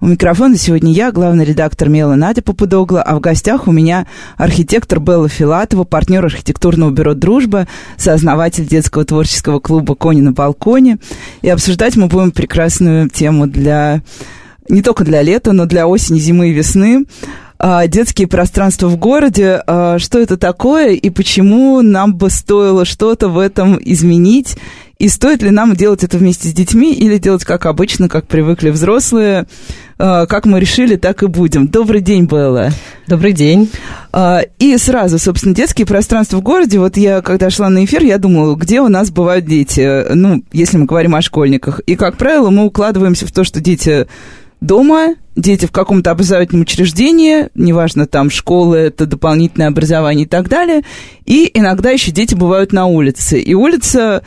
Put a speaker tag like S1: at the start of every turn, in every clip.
S1: У микрофона сегодня я, главный редактор Мела Надя Попудогла, а в гостях у меня архитектор Белла Филатова, партнер архитектурного бюро «Дружба», сооснователь детского творческого клуба «Кони на балконе». И обсуждать мы будем прекрасную тему для не только для лета, но для осени, зимы и весны. А, детские пространства в городе, а, что это такое и почему нам бы стоило что-то в этом изменить, и стоит ли нам делать это вместе с детьми или делать как обычно, как привыкли взрослые, как мы решили, так и будем. Добрый день, Белла.
S2: Добрый день.
S1: И сразу, собственно, детские пространства в городе. Вот я, когда шла на эфир, я думала, где у нас бывают дети, ну, если мы говорим о школьниках. И, как правило, мы укладываемся в то, что дети дома, дети в каком-то образовательном учреждении, неважно, там школы, это дополнительное образование и так далее, и иногда еще дети бывают на улице. И улица,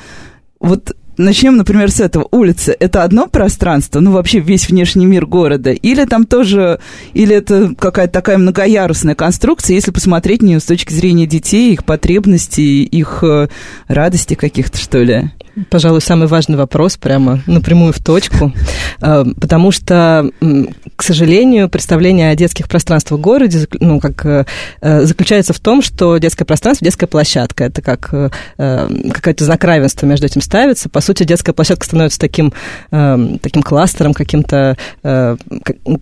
S1: вот начнем, например, с этого. Улица – это одно пространство, ну, вообще весь внешний мир города, или там тоже, или это какая-то такая многоярусная конструкция, если посмотреть на нее с точки зрения детей, их потребностей, их э, радости каких-то, что ли?
S2: Пожалуй, самый важный вопрос, прямо напрямую в точку, э, потому что, к сожалению, представление о детских пространствах в городе ну, как, э, заключается в том, что детское пространство – детская площадка. Это как какой-то знак равенства между этим ставится. По сути, детская площадка становится таким, таким кластером каким-то,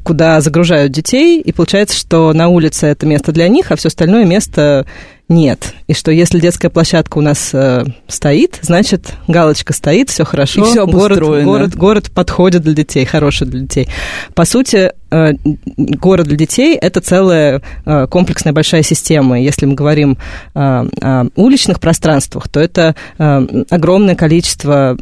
S2: куда загружают детей, и получается, что на улице это место для них, а все остальное место нет. И что если детская площадка у нас э, стоит, значит, галочка стоит, все хорошо.
S1: И все
S2: город, город, город подходит для детей, хороший для детей. По сути, э, город для детей – это целая э, комплексная большая система. Если мы говорим э, о уличных пространствах, то это э, огромное количество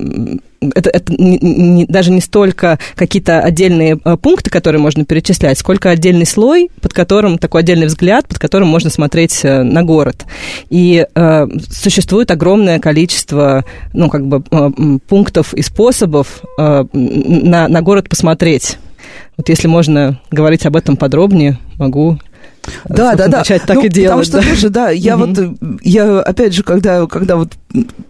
S2: это, это не, не, даже не столько какие-то отдельные э, пункты, которые можно перечислять, сколько отдельный слой, под которым такой отдельный взгляд, под которым можно смотреть э, на город. И э, существует огромное количество, ну, как бы, э, пунктов и способов э, на, на город посмотреть. Вот если можно говорить об этом подробнее, могу
S1: да, да, да.
S2: Начать так ну, и делать.
S1: Потому что тоже, да, я вот, я опять же, когда, когда вот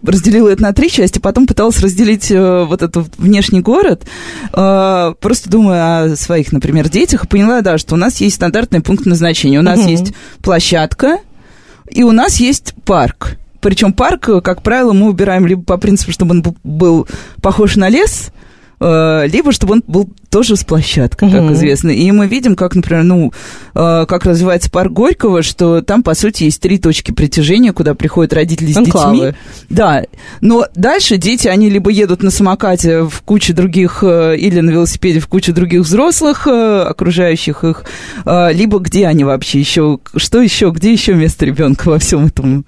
S1: разделила это на три части, потом пыталась разделить э, вот этот внешний город, э, просто думая о своих, например, детях, и поняла, да, что у нас есть стандартный пункт назначения. У нас угу. есть площадка, и у нас есть парк. Причем парк, как правило, мы убираем либо по принципу, чтобы он был похож на лес, Э, либо чтобы он был тоже с площадкой, как известно. И мы видим, как, например, ну, э, как развивается парк Горького, что там, по сути, есть три точки притяжения, куда приходят родители с Анклавы. детьми. Да, но дальше дети, они либо едут на самокате в куче других, э, или на велосипеде в куче других взрослых, окружающих их, либо где они вообще еще, что еще, где еще место ребенка во всем этом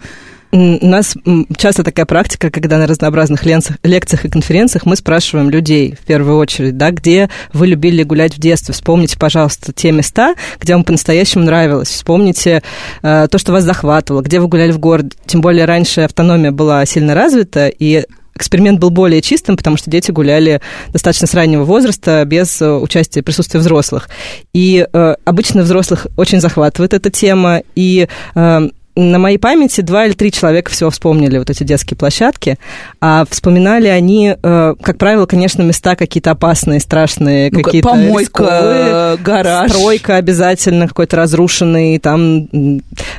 S2: у нас часто такая практика, когда на разнообразных лекциях и конференциях мы спрашиваем людей, в первую очередь, да, где вы любили гулять в детстве. Вспомните, пожалуйста, те места, где вам по-настоящему нравилось. Вспомните э, то, что вас захватывало, где вы гуляли в городе. Тем более раньше автономия была сильно развита, и эксперимент был более чистым, потому что дети гуляли достаточно с раннего возраста без э, участия присутствия взрослых. И э, обычно взрослых очень захватывает эта тема, и э, на моей памяти два или три человека всего вспомнили вот эти детские площадки, а вспоминали они, э, как правило, конечно, места какие-то опасные, страшные, ну, какие-то
S1: помойка, рисковые, гараж,
S2: стройка обязательно какой-то разрушенный, там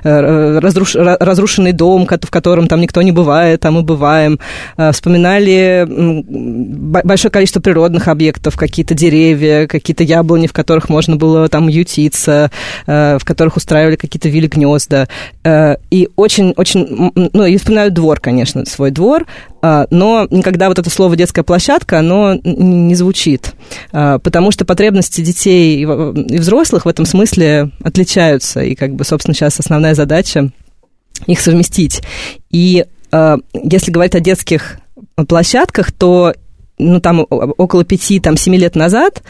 S2: э, разруш, разрушенный дом, в котором там никто не бывает, там мы бываем. Э, вспоминали большое количество природных объектов, какие-то деревья, какие-то яблони, в которых можно было там ютиться, в которых устраивали какие-то вилли гнезда и очень-очень, ну, и вспоминаю двор, конечно, свой двор, а, но никогда вот это слово детская площадка, оно не звучит, а, потому что потребности детей и взрослых в этом смысле отличаются, и как бы, собственно, сейчас основная задача их совместить. И если говорить о детских площадках, то ну, там около пяти, там, семи лет назад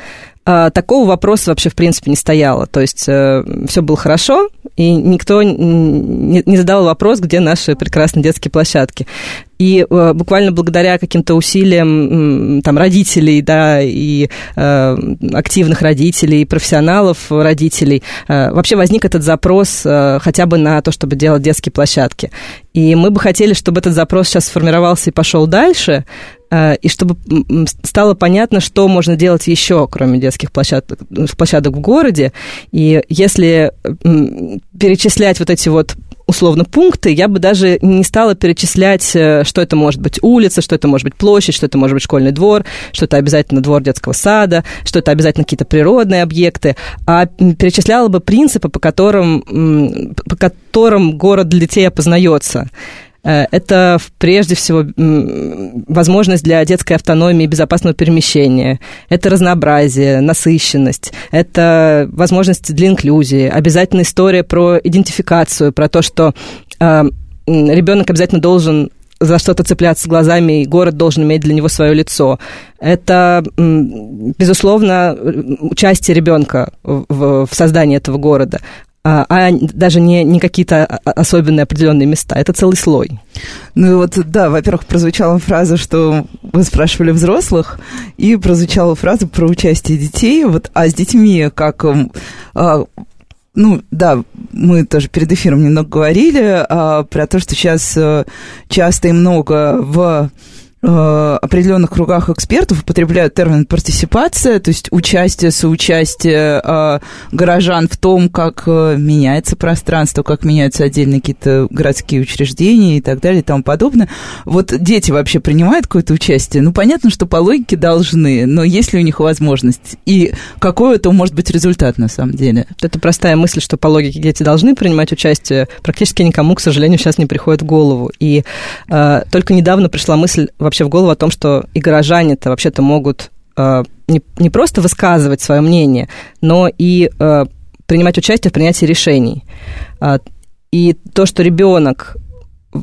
S2: такого вопроса вообще в принципе не стояло. То есть э, все было хорошо, и никто не, задал вопрос, где наши прекрасные детские площадки. И э, буквально благодаря каким-то усилиям там, родителей, да, и э, активных родителей, и профессионалов родителей, э, вообще возник этот запрос э, хотя бы на то, чтобы делать детские площадки. И мы бы хотели, чтобы этот запрос сейчас сформировался и пошел дальше, э, и чтобы стало понятно, что можно делать еще, кроме детских площадок, площадок в городе. И если перечислять вот эти вот условно пункты, я бы даже не стала перечислять, э, что это может быть улица, что это может быть площадь, что это может быть школьный двор, что это обязательно двор детского сада, что это обязательно какие-то природные объекты, а перечисляла бы принципы, по которым, по которым город для детей опознается. Э, это прежде всего возможность для детской автономии и безопасного перемещения. Это разнообразие, насыщенность. Это возможность для инклюзии. Обязательно история про идентификацию, про то, что э, ребенок обязательно должен за что-то цепляться глазами, и город должен иметь для него свое лицо. Это, безусловно, участие ребенка в, в создании этого города. А, а даже не, не какие-то особенные определенные места. Это целый слой.
S1: Ну вот, да, во-первых, прозвучала фраза, что вы спрашивали взрослых, и прозвучала фраза про участие детей. Вот, а с детьми как... А, ну, да, мы тоже перед эфиром немного говорили а, про то, что сейчас а, часто и много в Э, определенных кругах экспертов употребляют термин партисипация, то есть участие, соучастие э, горожан в том, как э, меняется пространство, как меняются отдельные какие-то городские учреждения и так далее и тому подобное. Вот дети вообще принимают какое-то участие? Ну, понятно, что по логике должны, но есть ли у них возможность? И какой это может быть результат на самом деле?
S2: Это простая мысль, что по логике дети должны принимать участие, практически никому, к сожалению, сейчас не приходит в голову. И э, только недавно пришла мысль вообще в голову о том, что и горожане-то вообще-то могут э, не, не просто высказывать свое мнение, но и э, принимать участие в принятии решений. Э, и то, что ребенок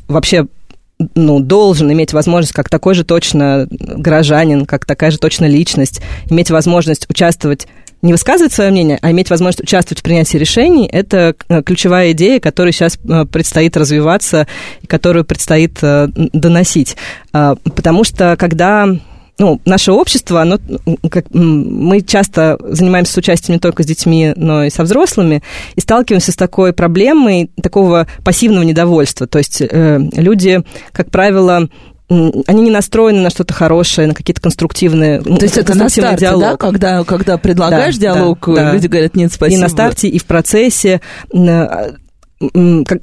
S2: вообще ну, должен иметь возможность, как такой же точно гражданин, как такая же точно личность, иметь возможность участвовать не высказывать свое мнение, а иметь возможность участвовать в принятии решений, это э, ключевая идея, которая сейчас э, предстоит развиваться и которую предстоит э, доносить. А, потому что когда ну, наше общество, оно, как, мы часто занимаемся участием не только с детьми, но и со взрослыми, и сталкиваемся с такой проблемой такого пассивного недовольства. То есть э, люди, как правило, они не настроены на что-то хорошее, на какие-то конструктивные
S1: То есть это на старте, диалог. да, когда, когда предлагаешь да, диалог, да, люди да. говорят, нет, спасибо.
S2: И на старте, и в процессе как,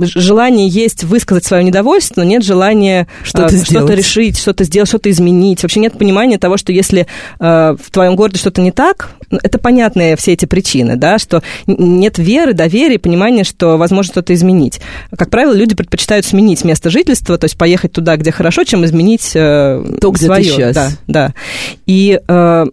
S2: желание есть высказать свое недовольство, но нет желания что-то, а, что решить, что-то сделать, что-то изменить. Вообще нет понимания того, что если а, в твоем городе что-то не так, ну, это понятные все эти причины, да, что нет веры, доверия, понимания, что возможно что-то изменить. Как правило, люди предпочитают сменить место жительства, то есть поехать туда, где хорошо, чем изменить э,
S1: То, где свое. ты сейчас.
S2: Да, да. И э,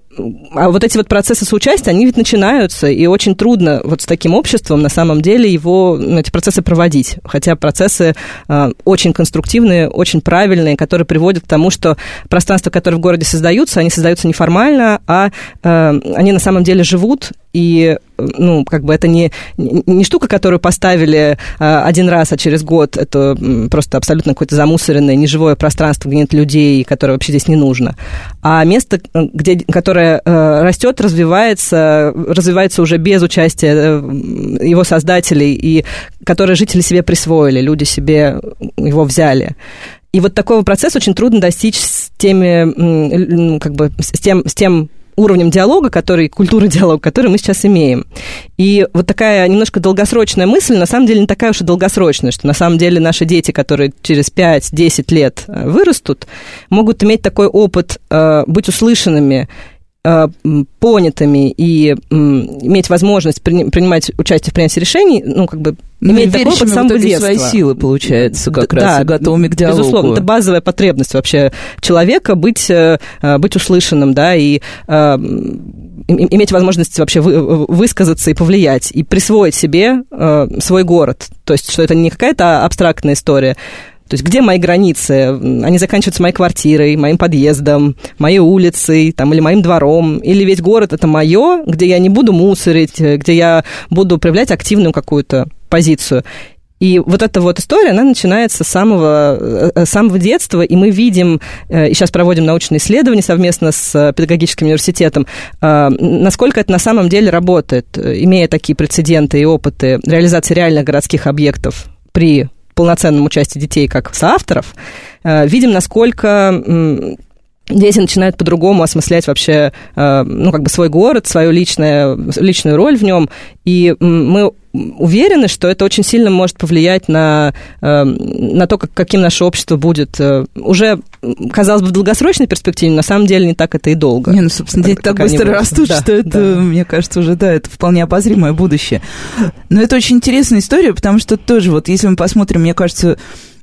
S2: а вот эти вот процессы соучастия, они ведь начинаются, и очень трудно вот с таким обществом на самом деле его, ну, эти процессы проводить. Хотя процессы э, очень конструктивные, очень правильные, которые приводят к тому, что пространства, которые в городе создаются, они создаются неформально, а э, они на самом деле живут и ну, как бы это не, не штука, которую поставили а, один раз, а через год это просто абсолютно какое-то замусоренное, неживое пространство, где нет людей, которое вообще здесь не нужно. А место, где, которое а, растет, развивается, развивается уже без участия э, его создателей, и которое жители себе присвоили, люди себе его взяли. И вот такого процесса очень трудно достичь с теми, как бы, с тем, с тем уровнем диалога, который, культуры диалога, который мы сейчас имеем. И вот такая немножко долгосрочная мысль, на самом деле не такая уж и долгосрочная, что на самом деле наши дети, которые через 5-10 лет э, вырастут, могут иметь такой опыт э, быть услышанными понятыми и иметь возможность принимать участие в принятии решений, ну, как бы,
S1: ну, иметь такой опыт с самого детства. свои силы, получается, как да, раз, и готовыми к диалогу.
S2: Безусловно, это базовая потребность вообще человека быть, э, быть услышанным, да, и э, иметь возможность вообще высказаться и повлиять, и присвоить себе свой город. То есть, что это не какая-то абстрактная история, То есть где мои границы? Они заканчиваются моей квартирой, моим подъездом, моей улицей там, или моим двором. Или весь город это мое, где я не буду мусорить, где я буду проявлять активную какую-то позицию. И вот эта вот история, она начинается с самого, э, самого детства, и мы видим, э, и сейчас проводим научные исследования совместно с педагогическим университетом, э, насколько это на самом деле работает, имея такие прецеденты и опыты реализации реальных городских объектов при полноценном участии детей как соавторов, видим, насколько дети начинают по-другому осмыслять вообще, ну, как бы свой город, свою личную, личную роль в нем, и мы уверены, что это очень сильно может повлиять на, э, на то, как, каким наше общество будет. Э, уже, казалось бы, в долгосрочной перспективе, на самом деле не так это и долго.
S1: Не, ну, собственно, дети так быстро растут, да, что это, да. мне кажется, уже, да, это вполне обозримое будущее. Но это очень интересная история, потому что тоже вот, если мы посмотрим, мне кажется,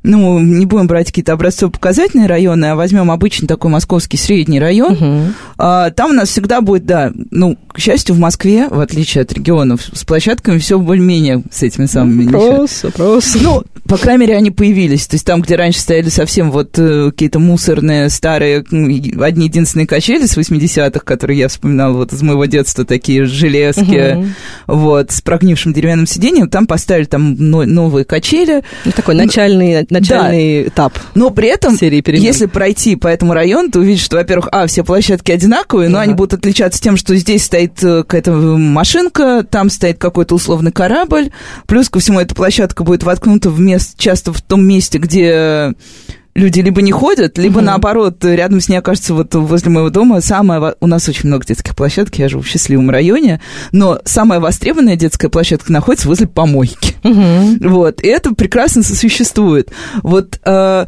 S1: ну, не будем брать какие-то образцово-показательные районы, а возьмем обычный такой московский средний район, угу. а, там у нас всегда будет, да, ну, к счастью, в Москве, в отличие от регионов, с площадками все более-менее с этими самыми.
S2: Просто, просто.
S1: Ну, по крайней мере, они появились. То есть там, где раньше стояли совсем вот э, какие-то мусорные, старые, одни единственные качели с 80-х, которые я вспоминала вот из моего детства, такие железки, угу. вот, с прогнившим деревянным сиденьем, там поставили там новые качели.
S2: Ну, такой начальный начальный да. этап.
S1: Но при этом, серии если пройти по этому району, ты увидишь, что, во-первых, а, все площадки одинаковые, но ага. они будут отличаться тем, что здесь стоит э, какая-то машинка, там стоит какой-то условный корабль, плюс ко всему эта площадка будет воткнута в мест, часто в том месте, где люди либо не ходят, либо угу. наоборот, рядом с ней окажется вот возле моего дома самая... У нас очень много детских площадок, я живу в счастливом районе, но самая востребованная детская площадка находится возле помойки. Угу. Вот, и это прекрасно сосуществует. Вот... Э,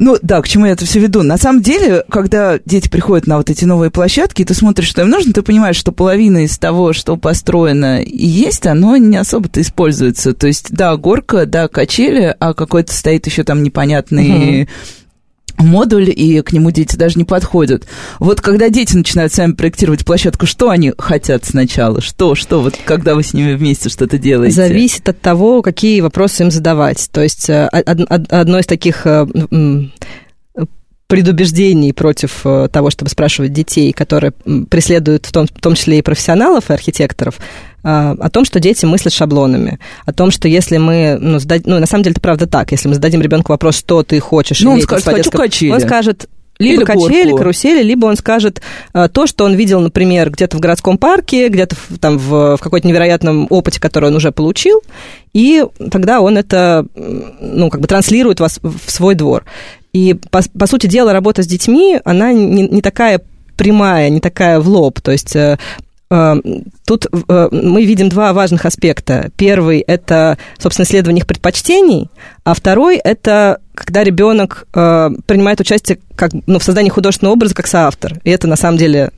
S1: ну, да, к чему я это все веду? На самом деле, когда дети приходят на вот эти новые площадки, и ты смотришь, что им нужно, ты понимаешь, что половина из того, что построено и есть, оно не особо-то используется. То есть, да, горка, да, качели, а какой-то стоит еще там непонятный... Угу модуль, и к нему дети даже не подходят. Вот когда дети начинают сами проектировать площадку, что они хотят сначала? Что, что, вот когда вы с ними вместе что-то делаете?
S2: Зависит от того, какие вопросы им задавать. То есть э, одно из таких э, предубеждений против э, того, чтобы спрашивать детей, которые преследуют в том, в том числе и профессионалов, и архитекторов, а, о том, что дети мыслят шаблонами, о том, что если мы, ну, задад... ну на самом деле это правда так, если мы зададим ребенку вопрос, что ты хочешь,
S1: ну, он скажет, хочу детском... качели.
S2: Он скажет, либо или качели, горку. карусели, либо он скажет а, то, что он видел, например, где-то в городском парке, где-то в, там в, в какой-то невероятном опыте, который он уже получил, и тогда он это, ну, как бы транслирует вас в свой двор. И, по, по сути дела, работа с детьми, она не, не такая прямая, не такая в лоб. То есть э, Э, тут э, мы видим два важных аспекта. Первый – это, собственно, исследование их предпочтений, а второй – это когда ребенок принимает участие как, ну, в создании художественного образа как соавтор. И это, на самом деле,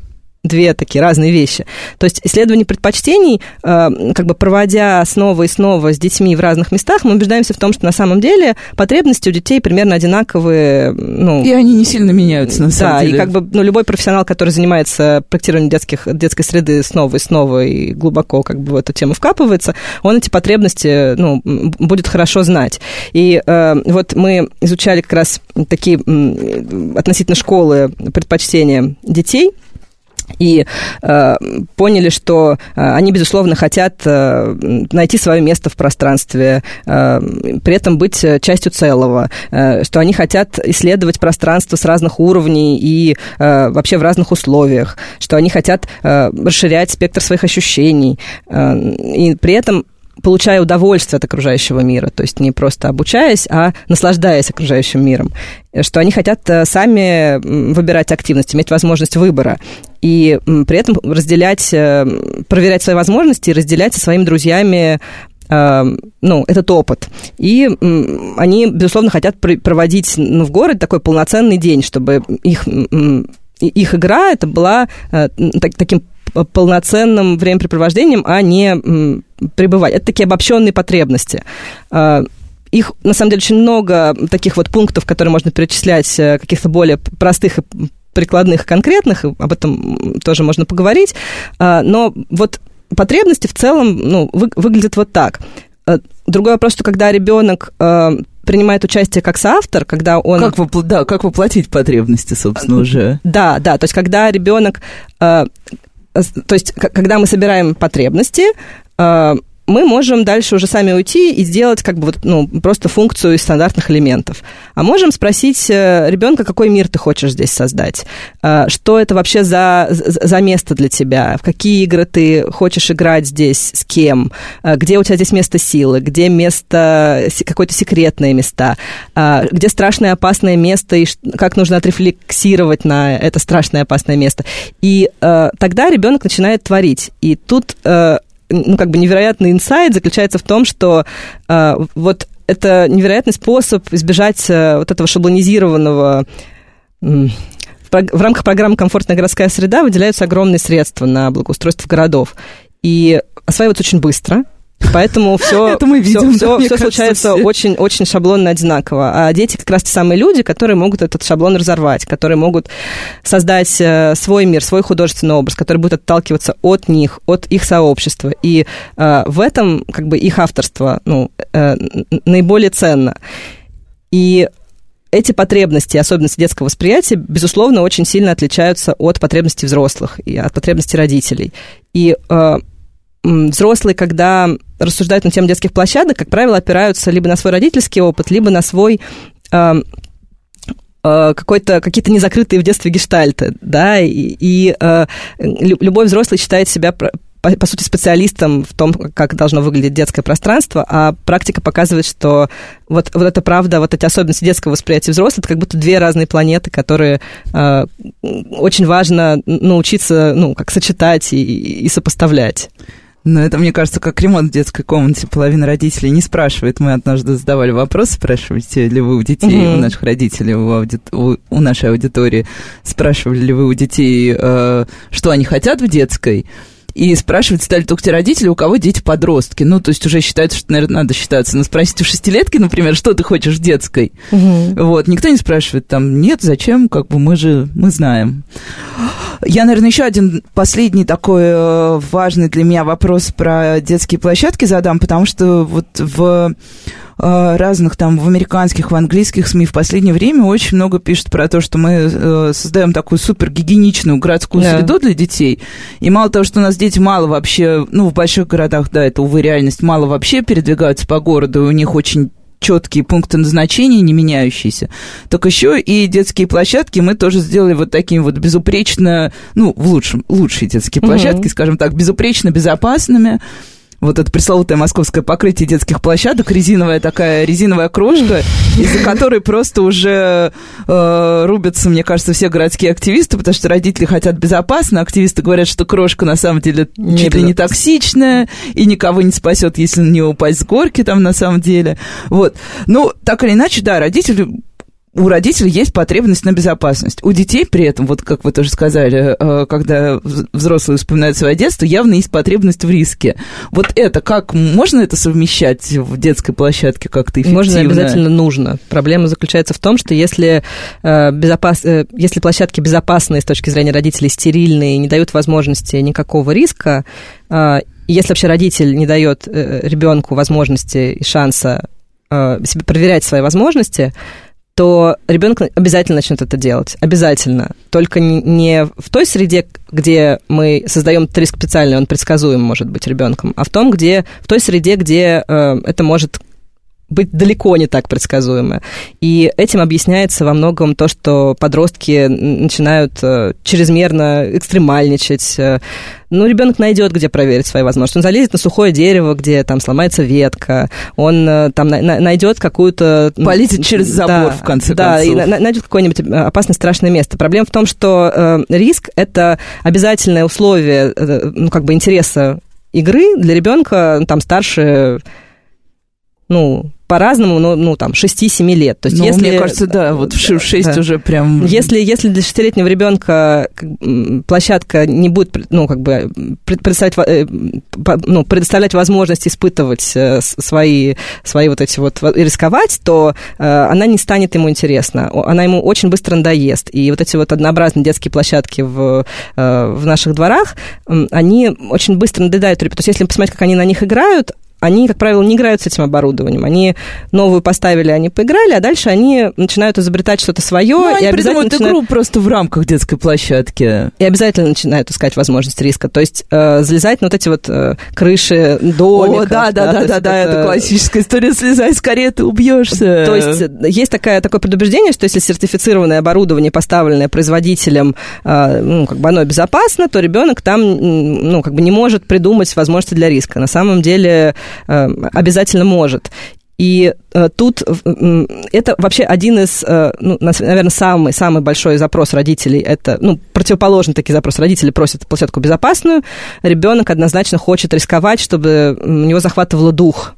S2: две такие разные вещи. То есть исследование предпочтений, э, как бы проводя снова и снова с детьми в разных местах, мы убеждаемся в том, что на самом деле потребности у детей примерно одинаковые. Ну,
S1: и они не сильно меняются, на самом
S2: да, деле. Да, и как бы ну, любой профессионал, который занимается проектированием детских, детской среды снова и снова и глубоко как бы в эту тему вкапывается, он эти потребности ну, будет хорошо знать. И э, вот мы изучали как раз такие относительно школы предпочтения детей, и э, поняли, что э, они, безусловно, хотят э, найти свое место в пространстве, э, при этом быть частью целого, э, что они хотят исследовать пространство с разных уровней и э, вообще в разных условиях, что они хотят э, расширять спектр своих ощущений, э, и при этом получая удовольствие от окружающего мира, то есть не просто обучаясь, а наслаждаясь окружающим миром, что они хотят э, сами выбирать активность, иметь возможность выбора, и при этом разделять, э, проверять свои возможности и разделять со своими друзьями э, ну, этот опыт. И они, безусловно, хотят проводить ну, в городе такой полноценный день, чтобы их, их игра это была таким полноценным времяпрепровождением, а не пребывать. Это такие обобщенные потребности. Их, на самом деле, очень много таких вот пунктов, которые можно перечислять, э, каких-то более простых и прикладных, конкретных, об этом тоже можно поговорить. А, но вот потребности в целом ну, вы, выглядят вот так. Э, другой вопрос, что когда ребенок э, принимает участие как соавтор, когда он...
S1: Как, вопл... да, как воплотить потребности, собственно, уже.
S2: Да, да, то есть когда ребенок... Э, то есть когда мы собираем потребности, э, мы можем дальше уже сами уйти и сделать как бы вот, ну, просто функцию из стандартных элементов. А можем спросить э, ребенка, какой мир ты хочешь здесь создать, э, что это вообще за, за место для тебя, в какие игры ты хочешь играть здесь, с кем, э, где у тебя здесь место силы, где место, какое-то секретное места, где страшное опасное место и как нужно отрефлексировать на это страшное опасное место. И тогда ребенок начинает творить. И тут ну, как бы невероятный инсайт заключается в том, что э, вот это невероятный способ избежать э, вот этого шаблонизированного в рамках программы «Комфортная городская среда» выделяются огромные средства на благоустройство городов. И осваиваются очень быстро, Поэтому все,
S1: Это мы видим,
S2: все,
S1: да,
S2: все, все случается очень, очень шаблонно одинаково. А дети как раз те самые люди, которые могут этот шаблон разорвать, которые могут создать э, свой мир, свой художественный образ, который будет отталкиваться от них, от их сообщества. И э, в этом как бы их авторство ну, э, наиболее ценно. И эти потребности, особенности детского восприятия, безусловно, очень сильно отличаются от потребностей взрослых и от потребностей родителей. И э, взрослые, когда рассуждают на тему детских площадок, как правило, опираются либо на свой родительский опыт, либо на свой э, э, какой-то, какие-то незакрытые в детстве гештальты, да, и, и э, любой взрослый считает себя по, по сути, специалистом в том, как должно выглядеть детское пространство, а практика показывает, что вот, вот это правда, вот эти особенности детского восприятия взрослых, это как будто две разные планеты, которые э, очень важно научиться, ну, как сочетать и, и сопоставлять.
S1: Ну, это, мне кажется, как ремонт в детской комнате. Половина родителей не спрашивает. Мы однажды задавали вопрос, спрашиваете ли вы у детей, mm-hmm. у наших родителей, у, ауди... у, у нашей аудитории, спрашивали ли вы у детей, э, что они хотят в детской. И спрашивать стали только те родители, у кого дети подростки. Ну, то есть уже считается, что, наверное, надо считаться. Но спросить у шестилетки, например, что ты хочешь в детской. Угу. Вот, никто не спрашивает там, нет, зачем, как бы мы же, мы знаем. Я, наверное, еще один последний такой э, важный для меня вопрос про детские площадки задам, потому что вот в Э, разных там в американских, в английских СМИ в последнее время очень много пишут про то, что мы э, создаем такую супер гигиеничную городскую да. среду для детей. И мало того, что у нас дети мало вообще, ну, в больших городах, да, это, увы, реальность, мало вообще передвигаются по городу, и у них очень четкие пункты назначения, не меняющиеся, так еще и детские площадки мы тоже сделали вот такими вот безупречно, ну, в лучшем, лучшие детские площадки, mm-hmm. скажем так, безупречно безопасными, вот это пресловутое московское покрытие детских площадок, резиновая такая резиновая крошка, из-за которой просто уже э, рубятся, мне кажется, все городские активисты, потому что родители хотят безопасно, активисты говорят, что крошка на самом деле не чуть ли не токсичная и никого не спасет, если не упасть с горки там на самом деле. Вот. Ну, так или иначе, да, родители у родителей есть потребность на безопасность. У детей при этом, вот как вы тоже сказали, э, когда взрослые вспоминают свое детство, явно есть потребность в риске. Вот это, как можно это совмещать в детской площадке как-то эффективно?
S2: Можно, обязательно нужно. Проблема заключается в том, что если, э, безопас... Э, если площадки безопасные с точки зрения родителей, стерильные, не дают возможности никакого риска, если вообще родитель не дает ребенку возможности и шанса себе проверять свои возможности, то ребенок обязательно начнет это делать. Обязательно. Только не в той среде, где мы создаем риск специально, он предсказуем может быть ребенком, а в том, где в той среде, где э, это может быть далеко не так предсказуемо. И этим объясняется во многом то, что подростки начинают э, чрезмерно экстремальничать. Э, ну, ребенок найдет, где проверить свои возможности. Он залезет на сухое дерево, где там сломается ветка. Он э, там найдет какую-то...
S1: Полетит через забор, да, в конце
S2: да,
S1: концов.
S2: Да, и найдет какое-нибудь опасное, страшное место. Проблема в том, что э, риск – это обязательное условие, э, ну, как бы интереса игры для ребенка, ну, там, старше ну, по-разному, но, ну, там, 6-7 лет. То есть,
S1: ну,
S2: если...
S1: мне кажется, да, вот в 6 да. уже прям...
S2: Если, если для шестилетнего ребенка площадка не будет, ну, как бы, предоставлять, э, ну, предоставлять возможность испытывать э, свои, свои вот эти вот, и рисковать, то э, она не станет ему интересна. Она ему очень быстро надоест. И вот эти вот однообразные детские площадки в, в наших дворах, они очень быстро надоедают. То есть, если посмотреть, как они на них играют, они, как правило, не играют с этим оборудованием. Они новую поставили, они поиграли, а дальше они начинают изобретать что-то свое.
S1: Ну, они
S2: и обязательно
S1: начинают... игру просто в рамках детской площадки.
S2: И обязательно начинают искать возможность риска. То есть э, залезать на вот эти вот э, крыши домиков.
S1: О, да, да, да, да, да, да, это... это классическая история. Слезай с кареты, убьешься.
S2: То есть есть такая, такое предубеждение, что если сертифицированное оборудование, поставленное производителем, э, ну, как бы оно безопасно, то ребенок там, ну, как бы не может придумать возможности для риска. На самом деле Э, обязательно может. И э, тут э, это вообще один из, э, ну, наверное, самый, самый большой запрос родителей. Это, ну, противоположный такой запрос. Родители просят площадку безопасную. Ребенок однозначно хочет рисковать, чтобы у него захватывало дух.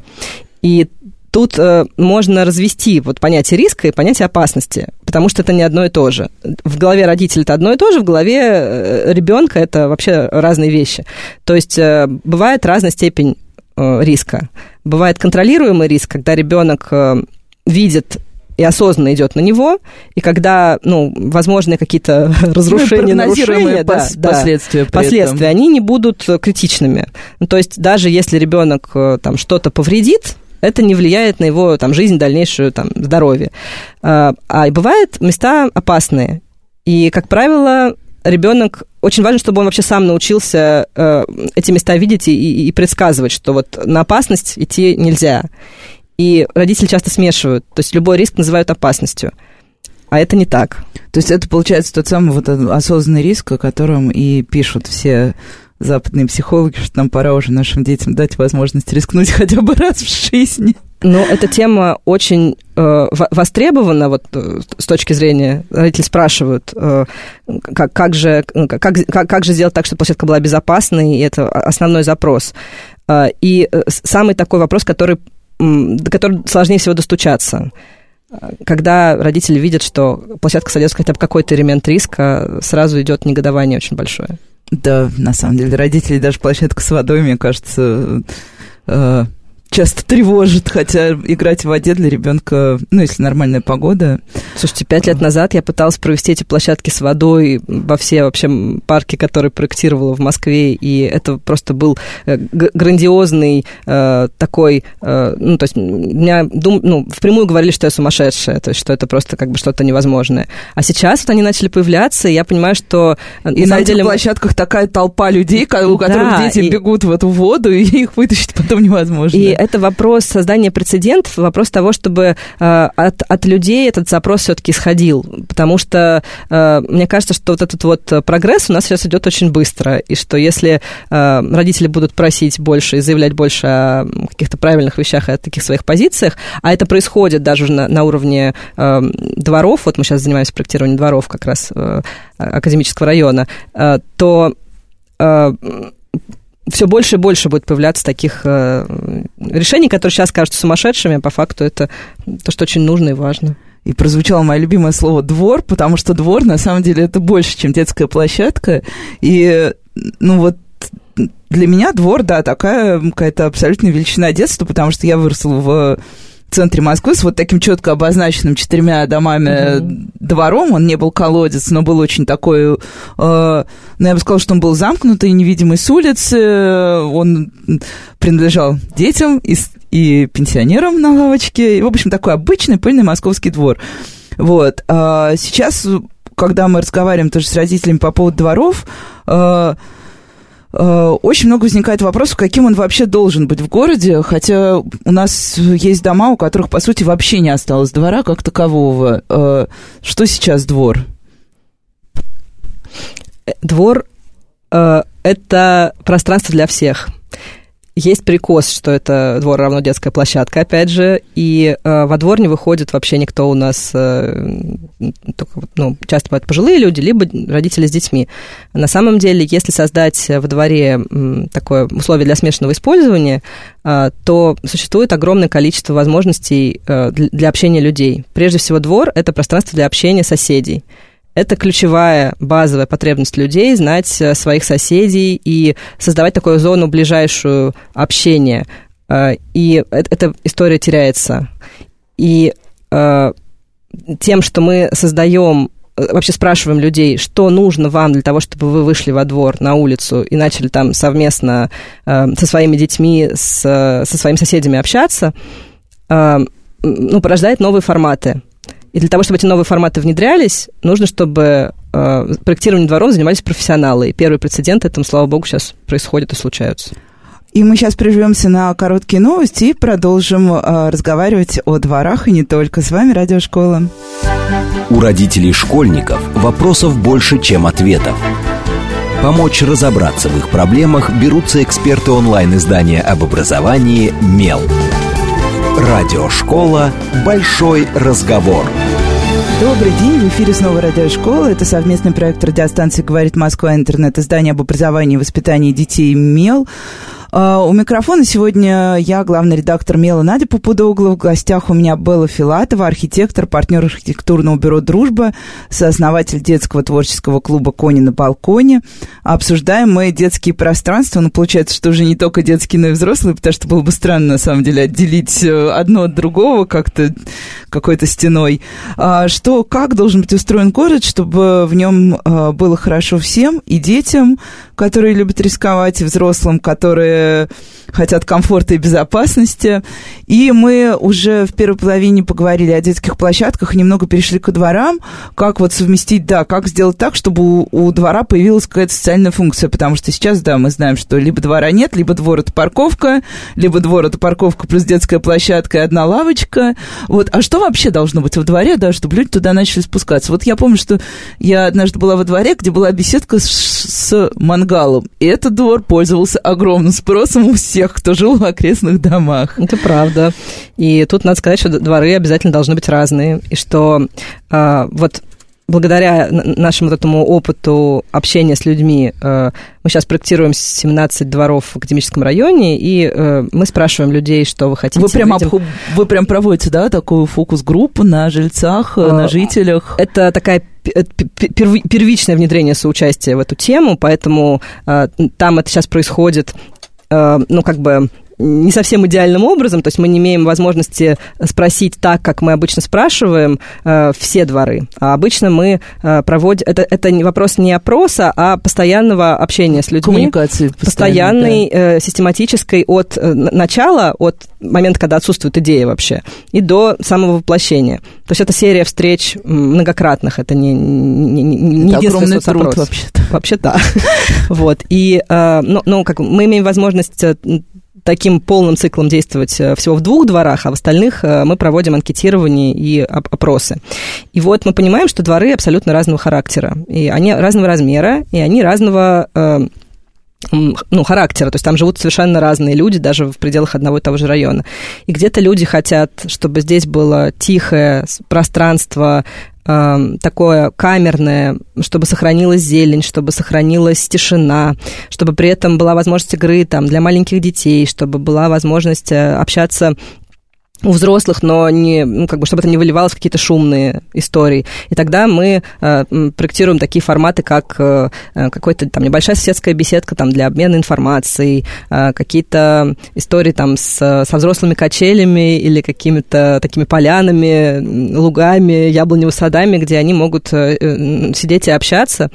S2: И тут э, можно развести вот понятие риска и понятие опасности, потому что это не одно и то же. В голове родителя это одно и то же, в голове э, ребенка это вообще разные вещи. То есть э, бывает разная степень Э, риска. Бывает контролируемый риск, когда ребенок э, видит и осознанно идет на него, и когда, ну, возможные какие-то разрушения, ну, нарушения,
S1: да, пос- да, последствия,
S2: последствия, они не будут критичными. Ну, то есть даже если ребенок э, там что-то повредит, это не влияет на его там, жизнь, дальнейшую там, здоровье. А, а бывают места опасные. И, как правило, ребенок очень важно, чтобы он вообще сам научился э, эти места видеть и, и предсказывать, что вот на опасность идти нельзя. И родители часто смешивают, то есть любой риск называют опасностью. А это не так.
S1: То есть это получается тот самый вот осознанный риск, о котором и пишут все западные психологи, что нам пора уже нашим детям дать возможность рискнуть хотя бы раз в жизни.
S2: Но эта тема очень э, востребована, вот э, с точки зрения, родители спрашивают, э, как, как, же, как, как, как же сделать так, чтобы площадка была безопасной, и это основной запрос. Э, и э, самый такой вопрос, который, до которого сложнее всего достучаться когда родители видят, что площадка содержит хотя бы какой-то элемент риска, сразу идет негодование очень большое.
S1: Да, на самом деле, родители даже площадка с водой, мне кажется, э, часто тревожит, хотя играть в воде для ребенка, ну, если нормальная погода.
S2: Слушайте, пять лет назад я пыталась провести эти площадки с водой во все вообще парки, которые проектировала в Москве, и это просто был э, грандиозный э, такой, э, ну, то есть меня, дум, ну, впрямую говорили, что я сумасшедшая, то есть что это просто как бы что-то невозможное. А сейчас вот они начали появляться, и я понимаю, что...
S1: Э, и на, на этих деле... площадках такая толпа людей, у которых да, дети и... бегут в эту воду, и их вытащить потом невозможно.
S2: И это вопрос создания прецедентов, вопрос того, чтобы э, от, от людей этот запрос все-таки исходил. Потому что э, мне кажется, что вот этот вот прогресс у нас сейчас идет очень быстро. И что если э, родители будут просить больше и заявлять больше о каких-то правильных вещах и о таких своих позициях, а это происходит даже на, на уровне дворов, вот мы сейчас занимаемся проектированием дворов как раз э, академического района, то все больше и больше будет появляться таких э, решений, которые сейчас кажутся сумасшедшими, а по факту это то, что очень нужно и важно.
S1: И прозвучало мое любимое слово «двор», потому что двор, на самом деле, это больше, чем детская площадка. И, ну вот, для меня двор, да, такая какая-то абсолютная величина детства, потому что я выросла в центре Москвы с вот таким четко обозначенным четырьмя домами mm-hmm. двором. Он не был колодец, но был очень такой, э, ну, я бы сказала, что он был замкнутый, невидимый с улицы. Он принадлежал детям и, и пенсионерам на лавочке. И, в общем, такой обычный пыльный московский двор. Вот. А сейчас, когда мы разговариваем тоже с родителями по поводу дворов, Э, очень много возникает вопросов, каким он вообще должен быть в городе, хотя у нас есть дома, у которых, по сути, вообще не осталось двора как такового. Э, что сейчас двор?
S2: Двор э, это пространство для всех. Есть прикос, что это двор равно детская площадка, опять же, и э, во двор не выходит вообще никто у нас, э, только, ну, часто бывают пожилые люди, либо родители с детьми. На самом деле, если создать во дворе э, такое условие для смешанного использования, э, то существует огромное количество возможностей э, для, общения людей. Прежде всего, двор – это пространство для общения соседей. Это ключевая базовая потребность людей знать э, своих соседей и создавать такую зону ближайшую общения. Э, и эта история теряется. И э, тем, что мы создаем вообще спрашиваем людей, что нужно вам для того, чтобы вы вышли во двор, на улицу и начали там совместно э, со своими детьми, с, со своими соседями общаться, э, ну, порождает новые форматы. И для того, чтобы эти новые форматы внедрялись, нужно, чтобы э, проектированием дворов занимались профессионалы. И первый прецедент этому, слава богу, сейчас происходит и случаются.
S1: И мы сейчас прервемся на короткие новости и продолжим э, разговаривать о дворах и не только. С вами Радиошкола.
S3: У родителей школьников вопросов больше, чем ответов. Помочь разобраться в их проблемах берутся эксперты онлайн-издания об образовании «Мел». Радиошкола «Большой разговор».
S1: Добрый день, в эфире снова радиошкола. Это совместный проект радиостанции «Говорит Москва. Интернет. Издание об образовании и воспитании детей «Мел». А, у микрофона сегодня я, главный редактор Мела Надя Попудогла. В гостях у меня Белла Филатова, архитектор, партнер архитектурного бюро «Дружба», сооснователь детского творческого клуба «Кони на балконе». Обсуждаем мы детские пространства. Ну, получается, что уже не только детские, но и взрослые, потому что было бы странно, на самом деле, отделить э, одно от другого как-то какой-то стеной. А, что, как должен быть устроен город, чтобы в нем э, было хорошо всем, и детям, которые любят рисковать, и взрослым, которые хотят комфорта и безопасности. И мы уже в первой половине поговорили о детских площадках, немного перешли к дворам, как вот совместить, да, как сделать так, чтобы у, у двора появилась какая-то социальная функция, потому что сейчас, да, мы знаем, что либо двора нет, либо двор это парковка, либо двор это парковка плюс детская площадка и одна лавочка. Вот, а что вообще должно быть во дворе, да, чтобы люди туда начали спускаться? Вот я помню, что я однажды была во дворе, где была беседка с, с мангалом, и этот двор пользовался огромным спросом у всех, кто жил в окрестных домах.
S2: Это правда. И тут надо сказать, что дворы обязательно должны быть разные, и что э, вот благодаря нашему вот этому опыту общения с людьми, э, мы сейчас проектируем 17 дворов в академическом районе, и э, мы спрашиваем людей, что вы хотите.
S1: Вы прям, обху... вы прям проводите, да, такую фокус-группу на жильцах, э, на жителях?
S2: Это такая первичное внедрение соучастия в эту тему, поэтому там это сейчас происходит ну, как бы не совсем идеальным образом, то есть мы не имеем возможности спросить так, как мы обычно спрашиваем э, все дворы. А обычно мы э, проводим... Это, это вопрос не опроса, а постоянного общения с людьми.
S1: Коммуникации.
S2: Постоянной, да. э, систематической от начала, от момента, когда отсутствует идея вообще, и до самого воплощения. То есть это серия встреч многократных, это не, не, не, не
S1: это огромный труд вообще-то.
S2: Вообще да. вот. И, ну, ну, как мы имеем возможность таким полным циклом действовать э, всего в двух дворах, а в остальных э, мы проводим анкетирование и опросы. И вот мы понимаем, что дворы абсолютно разного характера, и они разного размера, и они разного э, ну, характера, то есть там живут совершенно разные люди, даже в пределах одного и того же района. И где-то люди хотят, чтобы здесь было тихое пространство, такое камерное, чтобы сохранилась зелень, чтобы сохранилась тишина, чтобы при этом была возможность игры там, для маленьких детей, чтобы была возможность э, общаться у взрослых, но не, ну, как бы, чтобы это не выливалось в какие-то шумные истории. И тогда мы э, проектируем такие форматы, как э, э, какой-то там небольшая соседская беседка там для обмена информацией, э, какие-то истории там с, со взрослыми качелями или какими-то такими полянами, лугами, яблоневыми садами, где они могут э, э сидеть и общаться.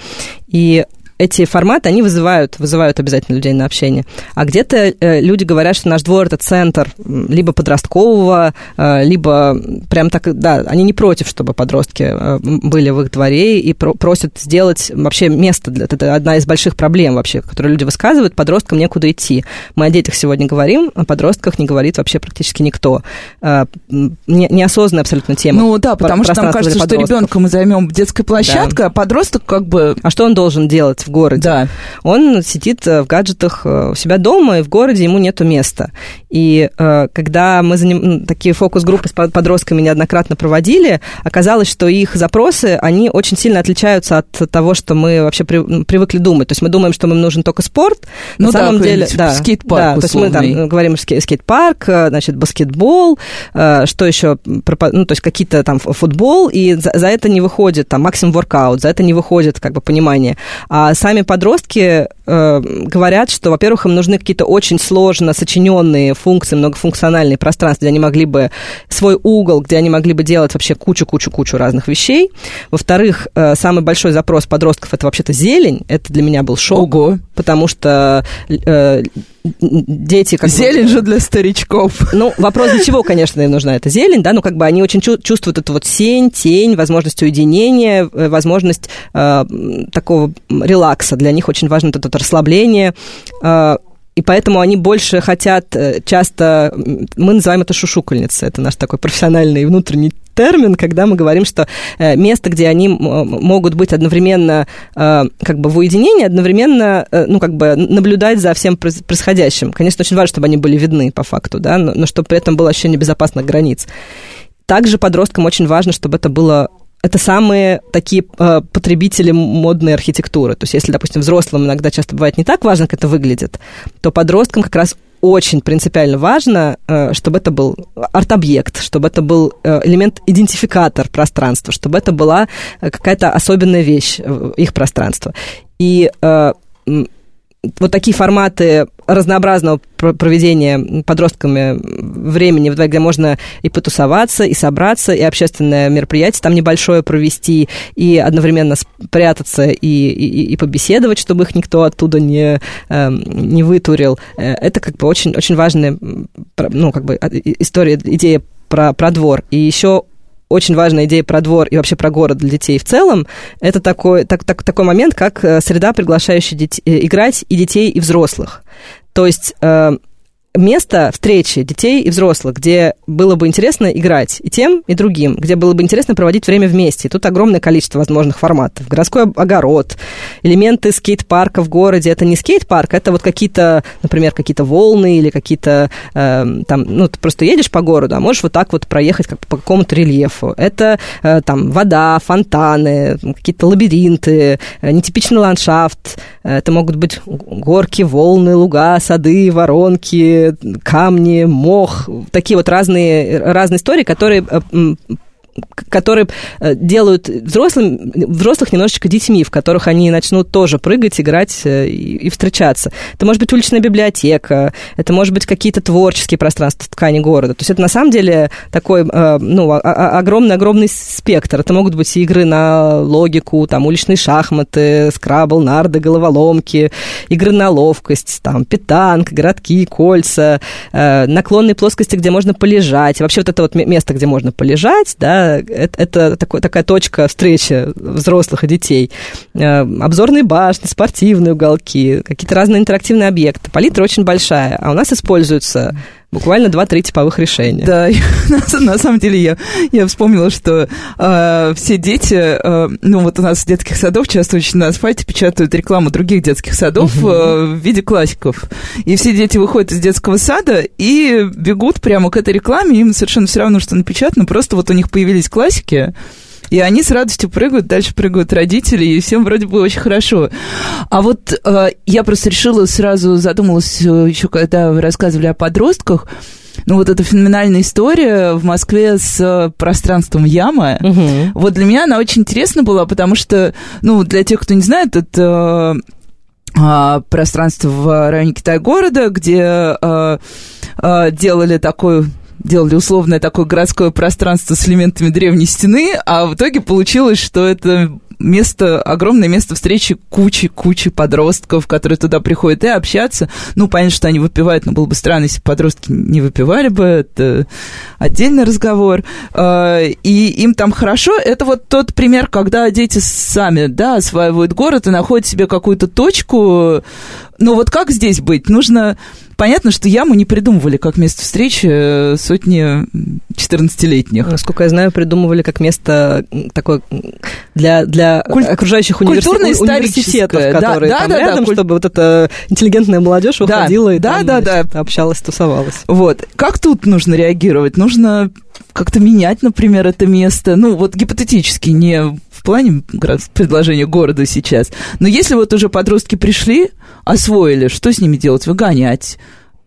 S2: И эти форматы, они вызывают, вызывают обязательно людей на общение. А где-то э, люди говорят, что наш двор – это центр либо подросткового, э, либо прям так, да, они не против, чтобы подростки э, были в их дворе и про- просят сделать вообще место для... Это одна из больших проблем вообще, которые люди высказывают, подросткам некуда идти. Мы о детях сегодня говорим, о подростках не говорит вообще практически никто. Э, не, неосознанная абсолютно тема.
S1: Ну да, потому что нам кажется, что ребенка мы займем детской площадкой, да. а подросток как бы...
S2: А что он должен делать? В городе.
S1: Да.
S2: Он сидит э, в гаджетах э, у себя дома, и в городе ему нету места. И э, когда мы заним... такие фокус-группы с подростками неоднократно проводили, оказалось, что их запросы, они очень сильно отличаются от того, что мы вообще при... привыкли думать. То есть мы думаем, что нам нужен только спорт.
S1: Ну На да, самом деле, да, скейт-парк
S2: да, то есть мы там говорим скейт-парк, значит, баскетбол, что еще, ну, то есть какие-то там футбол, и за, за это не выходит там максимум воркаут, за это не выходит как бы понимание. А сами подростки э, говорят, что, во-первых, им нужны какие-то очень сложно сочиненные функции, многофункциональные пространства, где они могли бы свой угол, где они могли бы делать вообще кучу-кучу-кучу разных вещей. Во-вторых, э, самый большой запрос подростков это вообще-то зелень. Это для меня был шок.
S1: Ого.
S2: Потому что э, дети... Как
S1: зелень бы, же для старичков.
S2: Ну, вопрос, для чего, конечно, им нужна эта зелень, да, ну, как бы они очень чувствуют эту вот сень, тень, возможность уединения, э, возможность э, такого релакса. Для них очень важно это, это расслабление. Э, и поэтому они больше хотят э, часто, мы называем это шушукальница, это наш такой профессиональный внутренний термин, когда мы говорим, что э, место, где они могут быть одновременно э, как бы в уединении, одновременно, ну, как бы наблюдать за всем происходящим. Конечно, очень важно, чтобы они были видны по факту, да, но, но чтобы при этом было ощущение безопасных границ. Также подросткам очень важно, чтобы это было это самые такие э, потребители модной архитектуры. То есть, если, допустим, взрослым иногда часто бывает не так важно, как это выглядит, то подросткам как раз очень принципиально важно, э, чтобы это был арт-объект, чтобы это был э, элемент-идентификатор пространства, чтобы это была э, какая-то особенная вещь их пространства. И вот такие форматы разнообразного проведения подростками времени, где можно и потусоваться, и собраться, и общественное мероприятие там небольшое провести, и одновременно спрятаться, и, и, и побеседовать, чтобы их никто оттуда не, эм, не вытурил. Э, это как бы очень, очень важная ну, как бы а, история, идея про, про двор. И еще очень важная идея про двор и вообще про город для детей в целом, это такой, так, так, такой момент, как э, среда, приглашающая детей, э, играть и детей, и взрослых. То есть э, место встречи детей и взрослых, где было бы интересно играть и тем, и другим, где было бы интересно проводить время вместе. И тут огромное количество возможных форматов. Городской огород, элементы скейт-парка в городе. Это не скейт-парк, это вот какие-то, например, какие-то волны или какие-то э, там, ну, ты просто едешь по городу, а можешь вот так вот проехать как по какому-то рельефу. Это э, там вода, фонтаны, какие-то лабиринты, э, нетипичный ландшафт. Это могут быть горки, волны, луга, сады, воронки, камни, мох, такие вот разные, разные истории, которые э, которые э, делают взрослым, взрослых немножечко детьми, в которых они начнут тоже прыгать, играть э, и, и встречаться. Это может быть уличная библиотека, это может быть какие-то творческие пространства ткани города. То есть это на самом деле такой э, ну, огромный-огромный спектр. Это могут быть игры на логику, там уличные шахматы, скрабл, нарды, головоломки, игры на ловкость, там питанг, городки, кольца, наклонные плоскости, где можно полежать. Вообще вот это вот место, где можно полежать, да, это, это такой, такая точка встречи взрослых и детей. Э, обзорные башни, спортивные уголки, какие-то разные интерактивные объекты. Палитра очень большая, а у нас используются буквально 2-3 типовых решения.
S1: Да, на, самом деле я, я вспомнила, что э, все дети, э, ну вот у нас в детских садов часто очень на асфальте печатают рекламу других детских садов угу. э, в виде классиков. И все дети выходят из детского сада и бегут прямо к этой рекламе, им совершенно все равно, что напечатано, просто вот у них появились классики, и они с радостью прыгают, дальше прыгают родители, и всем вроде бы очень хорошо. А вот э, я просто решила сразу, задумалась э, еще, когда вы рассказывали о подростках, ну, вот эта феноменальная история в Москве с э, пространством Яма. Угу. Вот для меня она очень интересна была, потому что, ну, для тех, кто не знает, это э, пространство в районе Китай-города, где э, э, делали такой делали условное такое городское пространство с элементами древней стены, а в итоге получилось, что это место, огромное место встречи кучи-кучи подростков, которые туда приходят и общаться. Ну, понятно, что они выпивают, но было бы странно, если подростки не выпивали бы, это отдельный разговор. А, и им там хорошо. Это вот тот пример, когда дети сами, да, осваивают город и находят себе какую-то точку. Но вот как здесь быть? Нужно Понятно, что яму не придумывали как место встречи э, сотни 14-летних.
S2: Насколько я знаю, придумывали как место такое для, для Куль... окружающих универси... университетов, которые да, там да, рядом, да, чтобы вот эта интеллигентная молодежь уходила да, и да, там, да, значит, да. общалась, тусовалась.
S1: Вот. Как тут нужно реагировать? Нужно как-то менять, например, это место. Ну, вот гипотетически, не в плане предложения города сейчас. Но если вот уже подростки пришли, освоили, что с ними делать? Выгонять?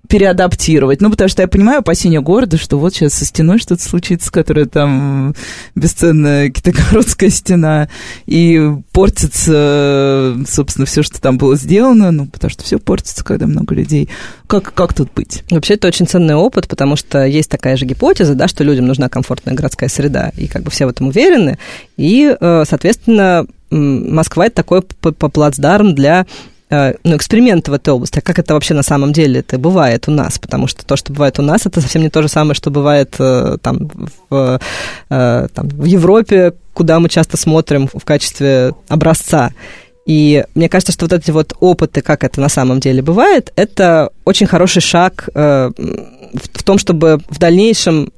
S1: Переадаптировать. Ну, потому что я понимаю опасения города, что вот сейчас со стеной что-то случится, которая там бесценная китайгородская стена, и портится, собственно, все, что там было сделано, ну, потому что все портится, когда много людей. Как, как тут быть?
S2: Вообще, это очень ценный опыт, потому что есть такая же гипотеза, да, что людям нужна комфортная городская среда, и как бы все в этом уверены, и, э, соответственно, Москва это такой плацдарм для ну, эксперименты в этой области. А как это вообще на самом деле это бывает у нас? Потому что то, что бывает у нас, это совсем не то же самое, что бывает э, там в, э, там, в Европе, куда мы часто смотрим в качестве образца. И мне кажется, что вот эти вот опыты, как это на самом деле бывает, это очень хороший шаг в том, чтобы в дальнейшем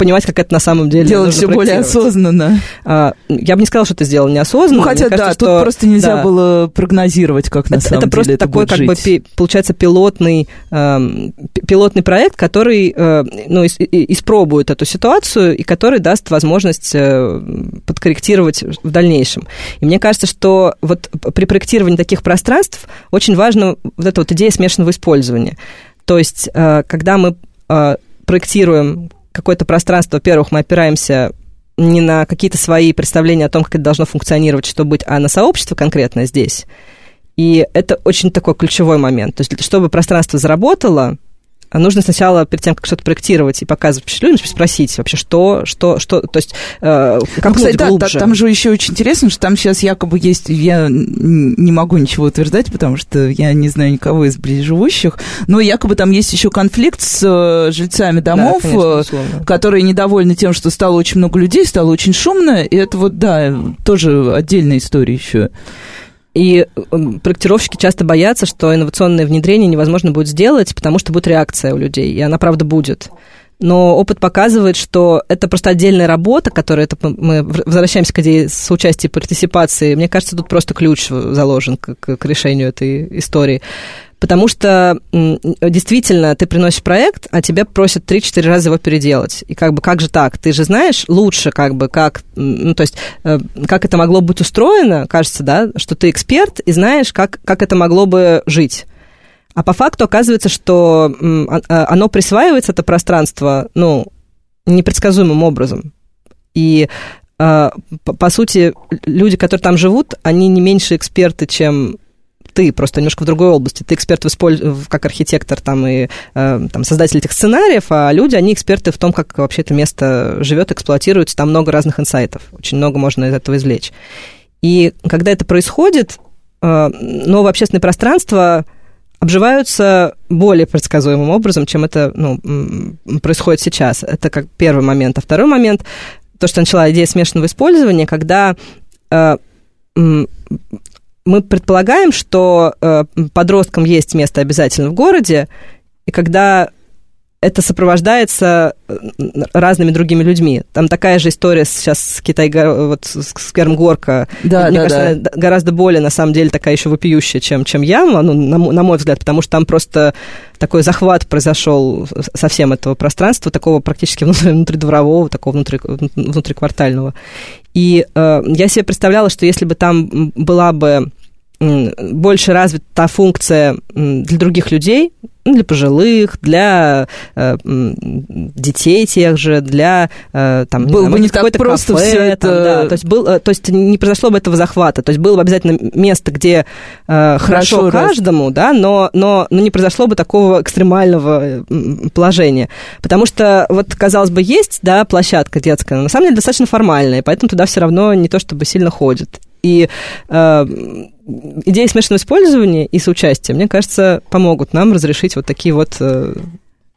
S2: понимать, как это на самом деле
S1: Делать все более осознанно.
S2: А, я бы не сказала, что ты сделал неосознанно.
S1: Ну, хотя, кажется, да, что, тут просто нельзя да, было прогнозировать, как на
S2: это,
S1: самом
S2: это
S1: деле
S2: просто
S1: это
S2: такой,
S1: будет
S2: как
S1: жить.
S2: бы, получается, пилотный, э, пилотный проект, который, э, ну, ис, испробует эту ситуацию и который даст возможность э, подкорректировать в дальнейшем. И мне кажется, что вот при проектировании таких пространств очень важна вот эта вот идея смешанного использования. То есть, э, когда мы э, проектируем какое-то пространство, во-первых, мы опираемся не на какие-то свои представления о том, как это должно функционировать, что быть, а на сообщество конкретно здесь. И это очень такой ключевой момент. То есть, чтобы пространство заработало, нужно сначала, перед тем, как что-то проектировать и показывать людям, спросить вообще, что, что, что, то есть, э,
S1: ну, кстати, да, глубже. Да, там же еще очень интересно, что там сейчас якобы есть, я не могу ничего утверждать, потому что я не знаю никого из ближайших, но якобы там есть еще конфликт с э, жильцами домов, да, конечно, э, которые недовольны тем, что стало очень много людей, стало очень шумно, и это вот, да, тоже отдельная история еще.
S2: И проектировщики часто боятся, что инновационное внедрение невозможно будет сделать, потому что будет реакция у людей, и она, правда, будет. Но опыт показывает, что это просто отдельная работа, которая это мы возвращаемся к идее соучастия и партиципации. Мне кажется, тут просто ключ заложен к, к решению этой истории. Потому что действительно ты приносишь проект, а тебя просят 3-4 раза его переделать. И как бы как же так? Ты же знаешь лучше, как бы, как, ну, то есть, э, как это могло быть устроено, кажется, да, что ты эксперт и знаешь, как, как это могло бы жить. А по факту оказывается, что а, а, оно присваивается, это пространство, ну, непредсказуемым образом. И э, по сути, люди, которые там живут, они не меньше эксперты, чем ты просто немножко в другой области. Ты эксперт в как архитектор там, и э, там, создатель этих сценариев, а люди, они эксперты в том, как вообще это место живет, эксплуатируется. Там много разных инсайтов. Очень много можно из этого извлечь. И когда это происходит, э, новое общественное пространство обживаются более предсказуемым образом, чем это ну, происходит сейчас. Это как первый момент. А второй момент, то, что начала идея смешанного использования, когда э, мы предполагаем, что э, подросткам есть место обязательно в городе, и когда это сопровождается э, разными другими людьми. Там такая же история сейчас с Китай, вот с сквером Горка.
S1: Да,
S2: Мне
S1: да,
S2: кажется,
S1: да.
S2: гораздо более, на самом деле, такая еще вопиющая, чем, чем я, ну, на, на мой взгляд, потому что там просто такой захват произошел совсем этого пространства, такого практически внутри, внутридворового, такого внутри, внутриквартального. И э, я себе представляла, что если бы там была бы больше развита та функция для других людей, ну, для пожилых, для э, детей тех же, для э, там
S1: было не бы не так просто кафе, все это. Там,
S2: да, то есть был, э, то есть не произошло бы этого захвата, то есть было бы обязательно место, где э, хорошо, хорошо каждому, раз. да, но но но не произошло бы такого экстремального положения, потому что вот казалось бы есть, да, площадка детская, но на самом деле достаточно формальная, поэтому туда все равно не то чтобы сильно ходят. И э, идеи смешанного использования и соучастия, мне кажется, помогут нам разрешить вот такие вот э,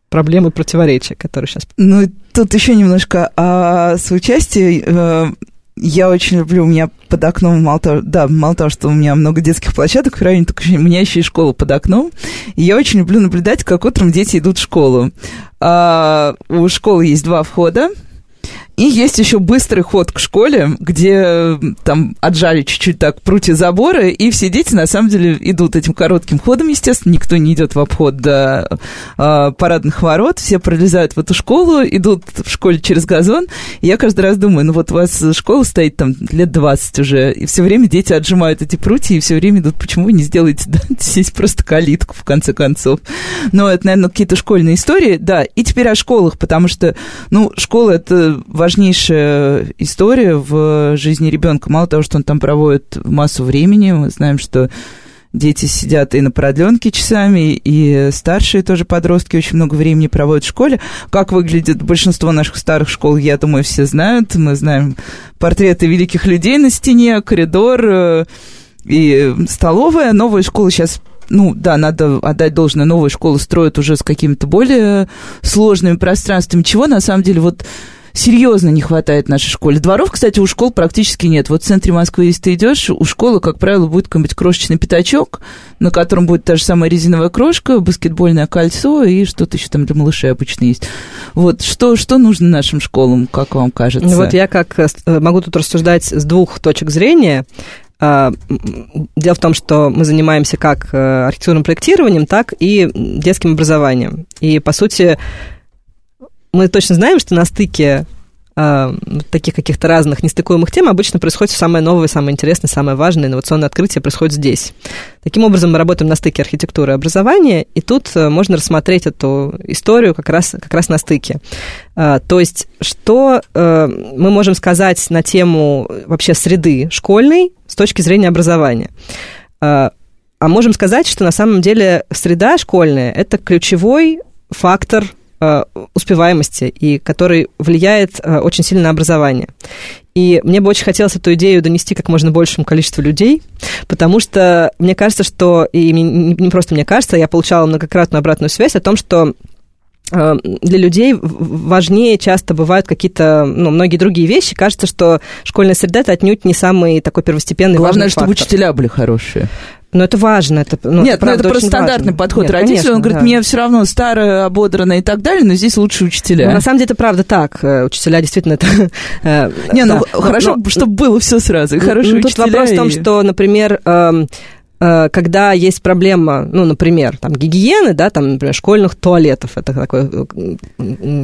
S2: проблемы противоречия, которые сейчас...
S1: Ну, тут еще немножко о соучастии. Э, я очень люблю, у меня под окном, мало того, да, мало того, что у меня много детских площадок в районе, так у меня еще и школа под окном. И я очень люблю наблюдать, как утром дети идут в школу. А, у школы есть два входа, И есть еще быстрый ход к школе, где там отжали чуть-чуть так прутья забора, и все дети на самом деле идут этим коротким ходом, естественно, никто не идет в обход до э, парадных ворот, все пролезают в эту школу, идут в школе через газон. И я каждый раз думаю, ну вот у вас школа стоит там лет 20 уже, и все время дети отжимают эти прутья, и все время идут, почему вы не сделаете да, здесь просто калитку, в конце концов. Но это, наверное, какие-то школьные истории, да. И теперь о школах, потому что, ну, школа – это важнейшая история в жизни ребенка. Мало того, что он там проводит массу времени, мы знаем, что дети сидят и на продленке часами, и старшие тоже подростки очень много времени проводят в школе. Как выглядит большинство наших старых школ, я думаю, все знают. Мы знаем портреты великих людей на стене, коридор э, и столовая. Новые школы сейчас ну, да, надо отдать должное, новые школы строят уже с какими-то более сложными пространствами, чего на самом деле вот серьезно не хватает нашей школе. Дворов, кстати, у школ практически нет. Вот в центре Москвы, если ты идешь, у школы, как правило, будет какой-нибудь крошечный пятачок, на котором будет та же самая резиновая крошка, баскетбольное кольцо и что-то еще там для малышей обычно есть. Вот что, что нужно нашим школам, как вам кажется?
S2: Ну, вот я как э, могу тут рассуждать с двух точек зрения. А, дело в том, что мы занимаемся как э, архитектурным проектированием, так и детским образованием. И, по сути, мы точно знаем, что на стыке э, таких каких-то разных нестыкуемых тем обычно происходит самое новое, самое интересное, самое важное, инновационное открытие происходит здесь. Таким образом, мы работаем на стыке архитектуры и образования, и тут э, можно рассмотреть эту историю как раз, как раз на стыке. Э, то есть, что э, мы можем сказать на тему вообще среды школьной с точки зрения образования? Э, а можем сказать, что на самом деле среда школьная – это ключевой фактор успеваемости, и который влияет э, очень сильно на образование. И мне бы очень хотелось эту идею донести как можно большему количеству людей, потому что мне кажется, что, и не просто мне кажется, я получала многократную обратную связь о том, что э, для людей важнее часто бывают какие-то, ну, многие другие вещи. Кажется, что школьная среда это отнюдь не самый такой первостепенный
S1: Главное,
S2: чтобы
S1: фактор. учителя были хорошие.
S2: Но это важно. Это,
S1: ну, Нет, это, ну, это просто стандартный важно. подход Нет, родителей. Конечно, он говорит, да. мне все равно старое, ободранное и так далее, но здесь лучше учителя.
S2: Ну, на самом деле это правда так. Э, учителя действительно это...
S1: Э, Не, ну хорошо, чтобы было все сразу. Хорошие
S2: Тут вопрос в том, что, например, эм, когда есть проблема, ну, например, там, гигиены, да, там, например, школьных туалетов, это такой,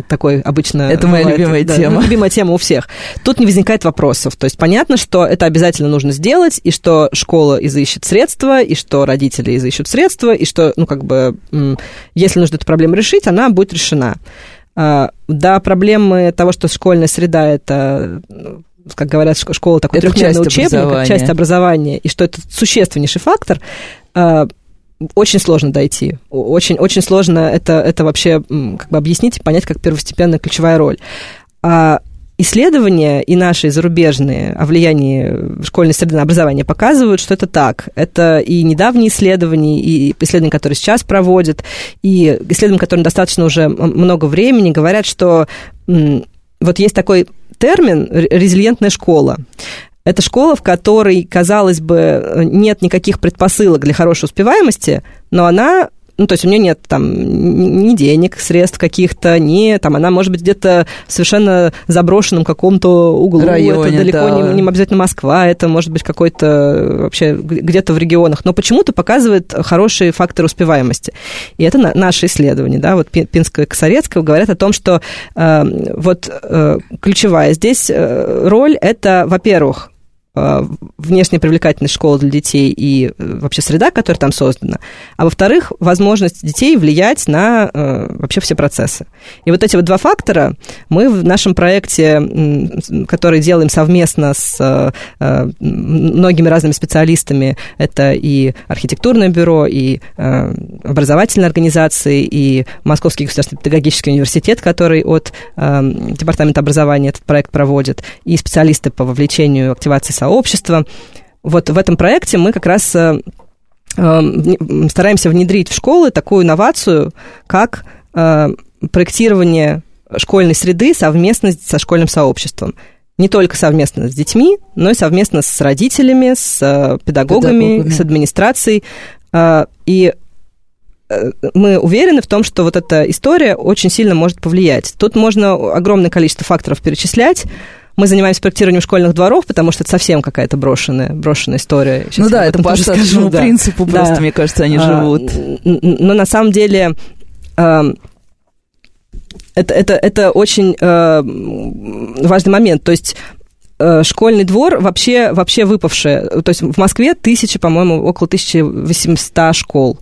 S2: такой обычно...
S1: Это моя бывает, любимая да, тема.
S2: Любимая тема у всех. Тут не возникает вопросов. То есть понятно, что это обязательно нужно сделать, и что школа изыщет средства, и что родители изыщут средства, и что, ну, как бы, если нужно эту проблему решить, она будет решена. А, да, проблемы того, что школьная среда это как говорят, школа такой трехмерный учебник, как часть образования, и что это существеннейший фактор, а, очень сложно дойти. Очень, очень сложно это, это вообще как бы объяснить и понять как первостепенная ключевая роль. А исследования и наши зарубежные о влиянии школьной среды на образование показывают, что это так. Это и недавние исследования, и исследования, которые сейчас проводят, и исследования, которым достаточно уже много времени, говорят, что вот есть такой термин «резилиентная школа». Это школа, в которой, казалось бы, нет никаких предпосылок для хорошей успеваемости, но она ну, то есть у нее нет там ни денег, средств каких-то, ни там она может быть где-то в совершенно заброшенном каком-то углу. Районе, это далеко да. не, не обязательно Москва, это может быть какой-то вообще где-то в регионах. Но почему-то показывает хорошие факторы успеваемости. И это на, наше исследование, да, вот Пинская и Косорецкая говорят о том, что э, вот э, ключевая здесь э, роль это, во-первых, Э, внешняя привлекательность школы для детей и э, вообще среда, которая там создана, а во-вторых, возможность детей влиять на э, вообще все процессы. И вот эти вот два фактора мы в нашем проекте, который делаем совместно с многими разными специалистами, это и архитектурное бюро, и образовательные организации, и Московский государственный педагогический университет, который от Департамента образования этот проект проводит, и специалисты по вовлечению активации сообщества. Вот в этом проекте мы как раз э, э, стараемся внедрить в школы такую инновацию, как э, проектирование школьной среды совместно со школьным сообществом. Не только совместно с детьми, но и совместно с родителями, с педагогами, педагогами. с администрацией. И мы уверены в том, что вот эта история очень сильно может повлиять. Тут можно огромное количество факторов перечислять, мы занимаемся проектированием школьных дворов, потому что это совсем какая-то брошенная, брошенная история.
S1: Сейчас ну да, это по штатному да. принципу да. просто, мне кажется, они а, живут.
S2: Но на самом деле это, это, это очень э, важный момент. То есть э, школьный двор вообще, вообще выпавший. То есть в Москве тысячи, по-моему, около 1800 школ.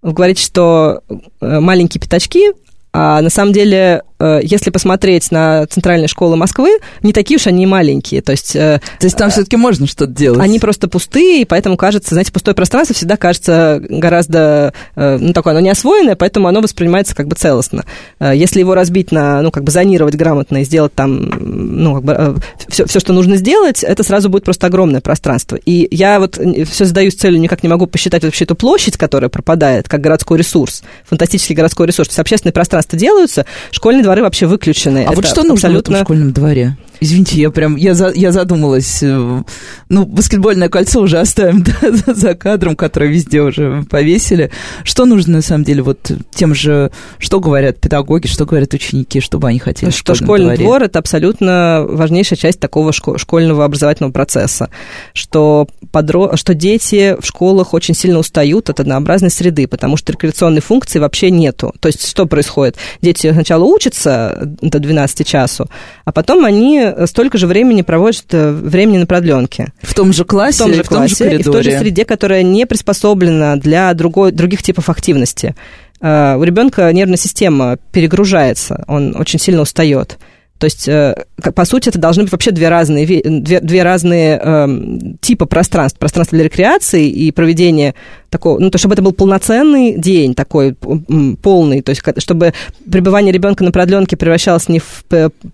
S2: Вы говорите, что э, маленькие пятачки, а на самом деле Э, если посмотреть на центральные школы Москвы, не такие уж они маленькие. То есть,
S1: э, то есть там все-таки можно что-то делать?
S2: Они просто пустые, и поэтому кажется, знаете, пустое пространство всегда кажется гораздо, э, ну, такое, оно не освоенное, поэтому оно воспринимается как бы целостно. Если его разбить на, ну, как бы зонировать грамотно и сделать там, ну, как бы все, все, что нужно сделать, это сразу будет просто огромное пространство. И я вот все задаюсь целью, никак не могу посчитать вообще эту площадь, которая пропадает, как городской ресурс, фантастический городской ресурс. То есть общественные пространства делаются, школьные дворы вообще выключены.
S1: А Это вот что нужно абсолютно... в этом школьном дворе? Извините, я прям, я, за, я задумалась. Э, ну, баскетбольное кольцо уже оставим да, за кадром, которое везде уже повесили. Что нужно, на самом деле, вот тем же, что говорят педагоги, что говорят ученики, чтобы они хотели
S2: Что школьный дворе? двор – это абсолютно важнейшая часть такого школьного образовательного процесса. Что, подро... что дети в школах очень сильно устают от однообразной среды, потому что рекреационной функции вообще нету. То есть что происходит? Дети сначала учатся до 12 часу, а потом они столько же времени проводят э, времени на продленке.
S1: В том же классе,
S2: в том же, в том же коридоре. И в той же среде, которая не приспособлена для другой, других типов активности. Uh, у ребенка нервная система перегружается, он очень сильно устает. То есть, э, по сути, это должны быть вообще две разные, две, две разные э, типа пространств. Пространство для рекреации и проведения такого, ну, то, чтобы это был полноценный день такой, полный, то есть, чтобы пребывание ребенка на продленке превращалось не в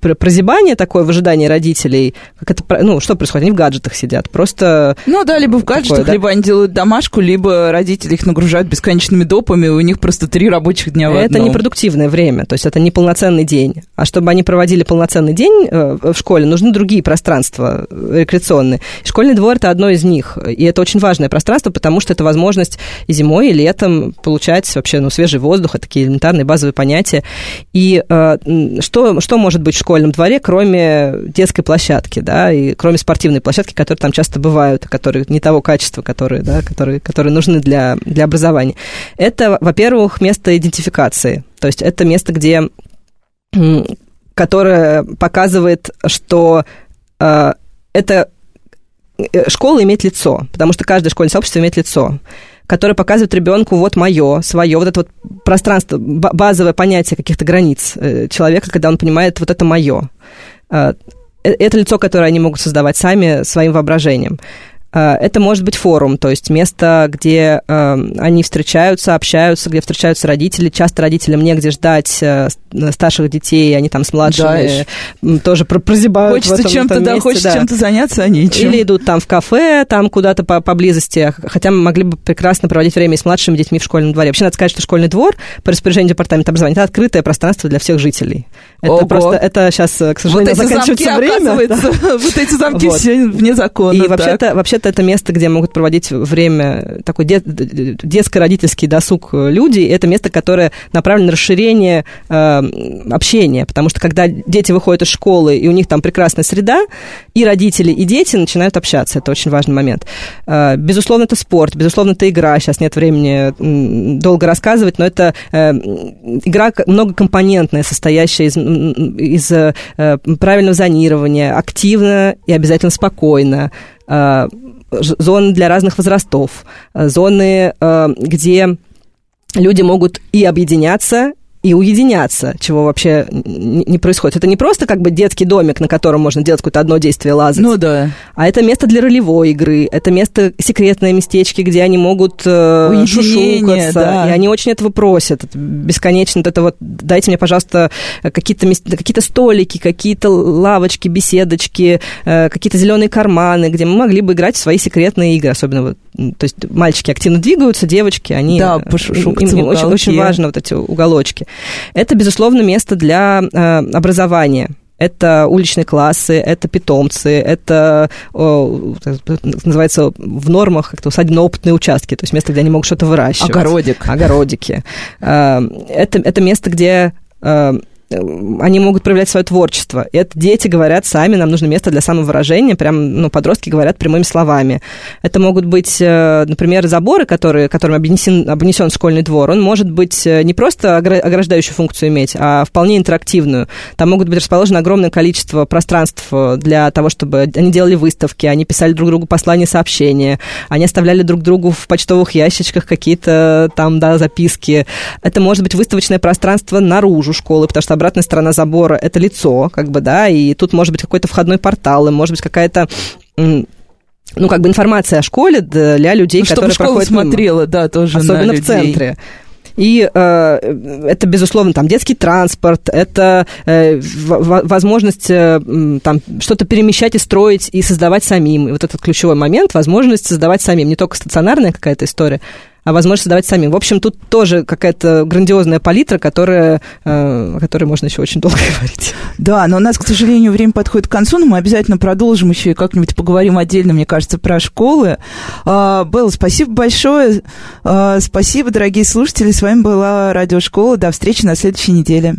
S2: прозябание такое в ожидании родителей, как это, ну, что происходит, они в гаджетах сидят, просто...
S1: Ну, да, либо в гаджетах, такое, да? либо они делают домашку, либо родители их нагружают бесконечными допами, у них просто три рабочих дня в
S2: Это
S1: одном.
S2: непродуктивное время, то есть, это не полноценный день, а чтобы они проводили полноценный день э, в школе, нужны другие пространства э, рекреационные. Школьный двор – это одно из них, и это очень важное пространство, потому что это возможность возможность и зимой, и летом получать вообще ну, свежий воздух, это такие элементарные базовые понятия. И э, что, что может быть в школьном дворе, кроме детской площадки, да, и кроме спортивной площадки, которые там часто бывают, которые не того качества, которые, да, которые, которые нужны для, для образования. Это, во-первых, место идентификации. То есть это место, где которое показывает, что э, это э, школа имеет лицо, потому что каждое школьное сообщество имеет лицо которое показывает ребенку вот мое, свое, вот это вот пространство, базовое понятие каких-то границ э, человека, когда он понимает, вот это мое. Э, э, это лицо, которое они могут создавать сами своим воображением. Э, это может быть форум, то есть место, где э, они встречаются, общаются, где встречаются родители. Часто родителям негде ждать э, старших детей, они там с младшими да, тоже прозябают.
S1: Хочется чем-то, да, хочется да. чем-то заняться, а нечем.
S2: Или идут там в кафе, там куда-то по поблизости, хотя мы могли бы прекрасно проводить время с младшими детьми в школьном дворе. Вообще, надо сказать, что школьный двор по распоряжению департамента образования это открытое пространство для всех жителей. Это Ого. просто, это сейчас, к сожалению, вот заканчивается замки, время. Да.
S1: Вот эти замки вот. все вне закона.
S2: И вообще-то, вообще вообще это место, где могут проводить время, такой дет, детско-родительский досуг люди. Это место, которое направлено на расширение э, общения, потому что когда дети выходят из школы, и у них там прекрасная среда, и родители, и дети начинают общаться. Это очень важный момент. Э, безусловно, это спорт, безусловно, это игра. Сейчас нет времени долго рассказывать, но это э, игра многокомпонентная, состоящая из, из э, правильного зонирования, активно и обязательно спокойно, зоны для разных возрастов, э, зоны, э, где люди могут и объединяться, и уединяться, чего вообще не происходит. Это не просто как бы детский домик, на котором можно делать какое-то одно действие лазать.
S1: Ну да.
S2: А это место для ролевой игры, это место секретное местечки, где они могут э, шушукаться. Да. И они очень этого просят. Это бесконечно. Это вот дайте мне, пожалуйста, какие-то какие столики, какие-то лавочки, беседочки, э, какие-то зеленые карманы, где мы могли бы играть в свои секретные игры. Особенно вот, то есть мальчики активно двигаются, девочки, они...
S1: Да, пошушукаться
S2: им, им очень, очень важно вот эти уголочки. Это, безусловно, место для э, образования. это уличные классы, это питомцы, это, называется, в нормах как-то усадебно-опытные участки, то есть место, где они могут что-то выращивать.
S1: Огородик.
S2: Огородики. Э, это, это место, где э, они могут проявлять свое творчество. Это дети говорят сами, нам нужно место для самовыражения, прям, ну, подростки говорят прямыми словами. Это могут быть, э, например, заборы, которые, которым обнесен, обнесен школьный двор. Он может быть э, не просто ограждающую функцию иметь, а вполне интерактивную. Там могут быть расположено огромное количество пространств э, для того, чтобы они делали выставки, они писали друг другу послания, сообщения, они оставляли друг другу в почтовых ящичках какие-то там, да, записки. Это может быть выставочное пространство наружу школы, потому что обратная сторона забора – это лицо, как бы, да, и тут может быть какой-то входной портал, и может быть какая-то ну, как бы информация о школе для людей, ну, которые проходят
S1: смотрела, да, тоже
S2: Особенно в центре. И э, это, безусловно, там детский транспорт, это э, возможность э, там что-то перемещать и строить и создавать самим. И вот этот ключевой момент, возможность создавать самим. Не только стационарная какая-то история, а возможность создавать самим. В общем, тут тоже какая-то грандиозная палитра, которая, э, о которой можно еще очень долго говорить.
S1: Да, но у нас, к сожалению, время подходит к концу, но мы обязательно продолжим еще и как-нибудь поговорим отдельно, мне кажется, про школы. А, Белла, спасибо большое. А, спасибо, дорогие слушатели. С вами была Радиошкола. До встречи на следующей неделе.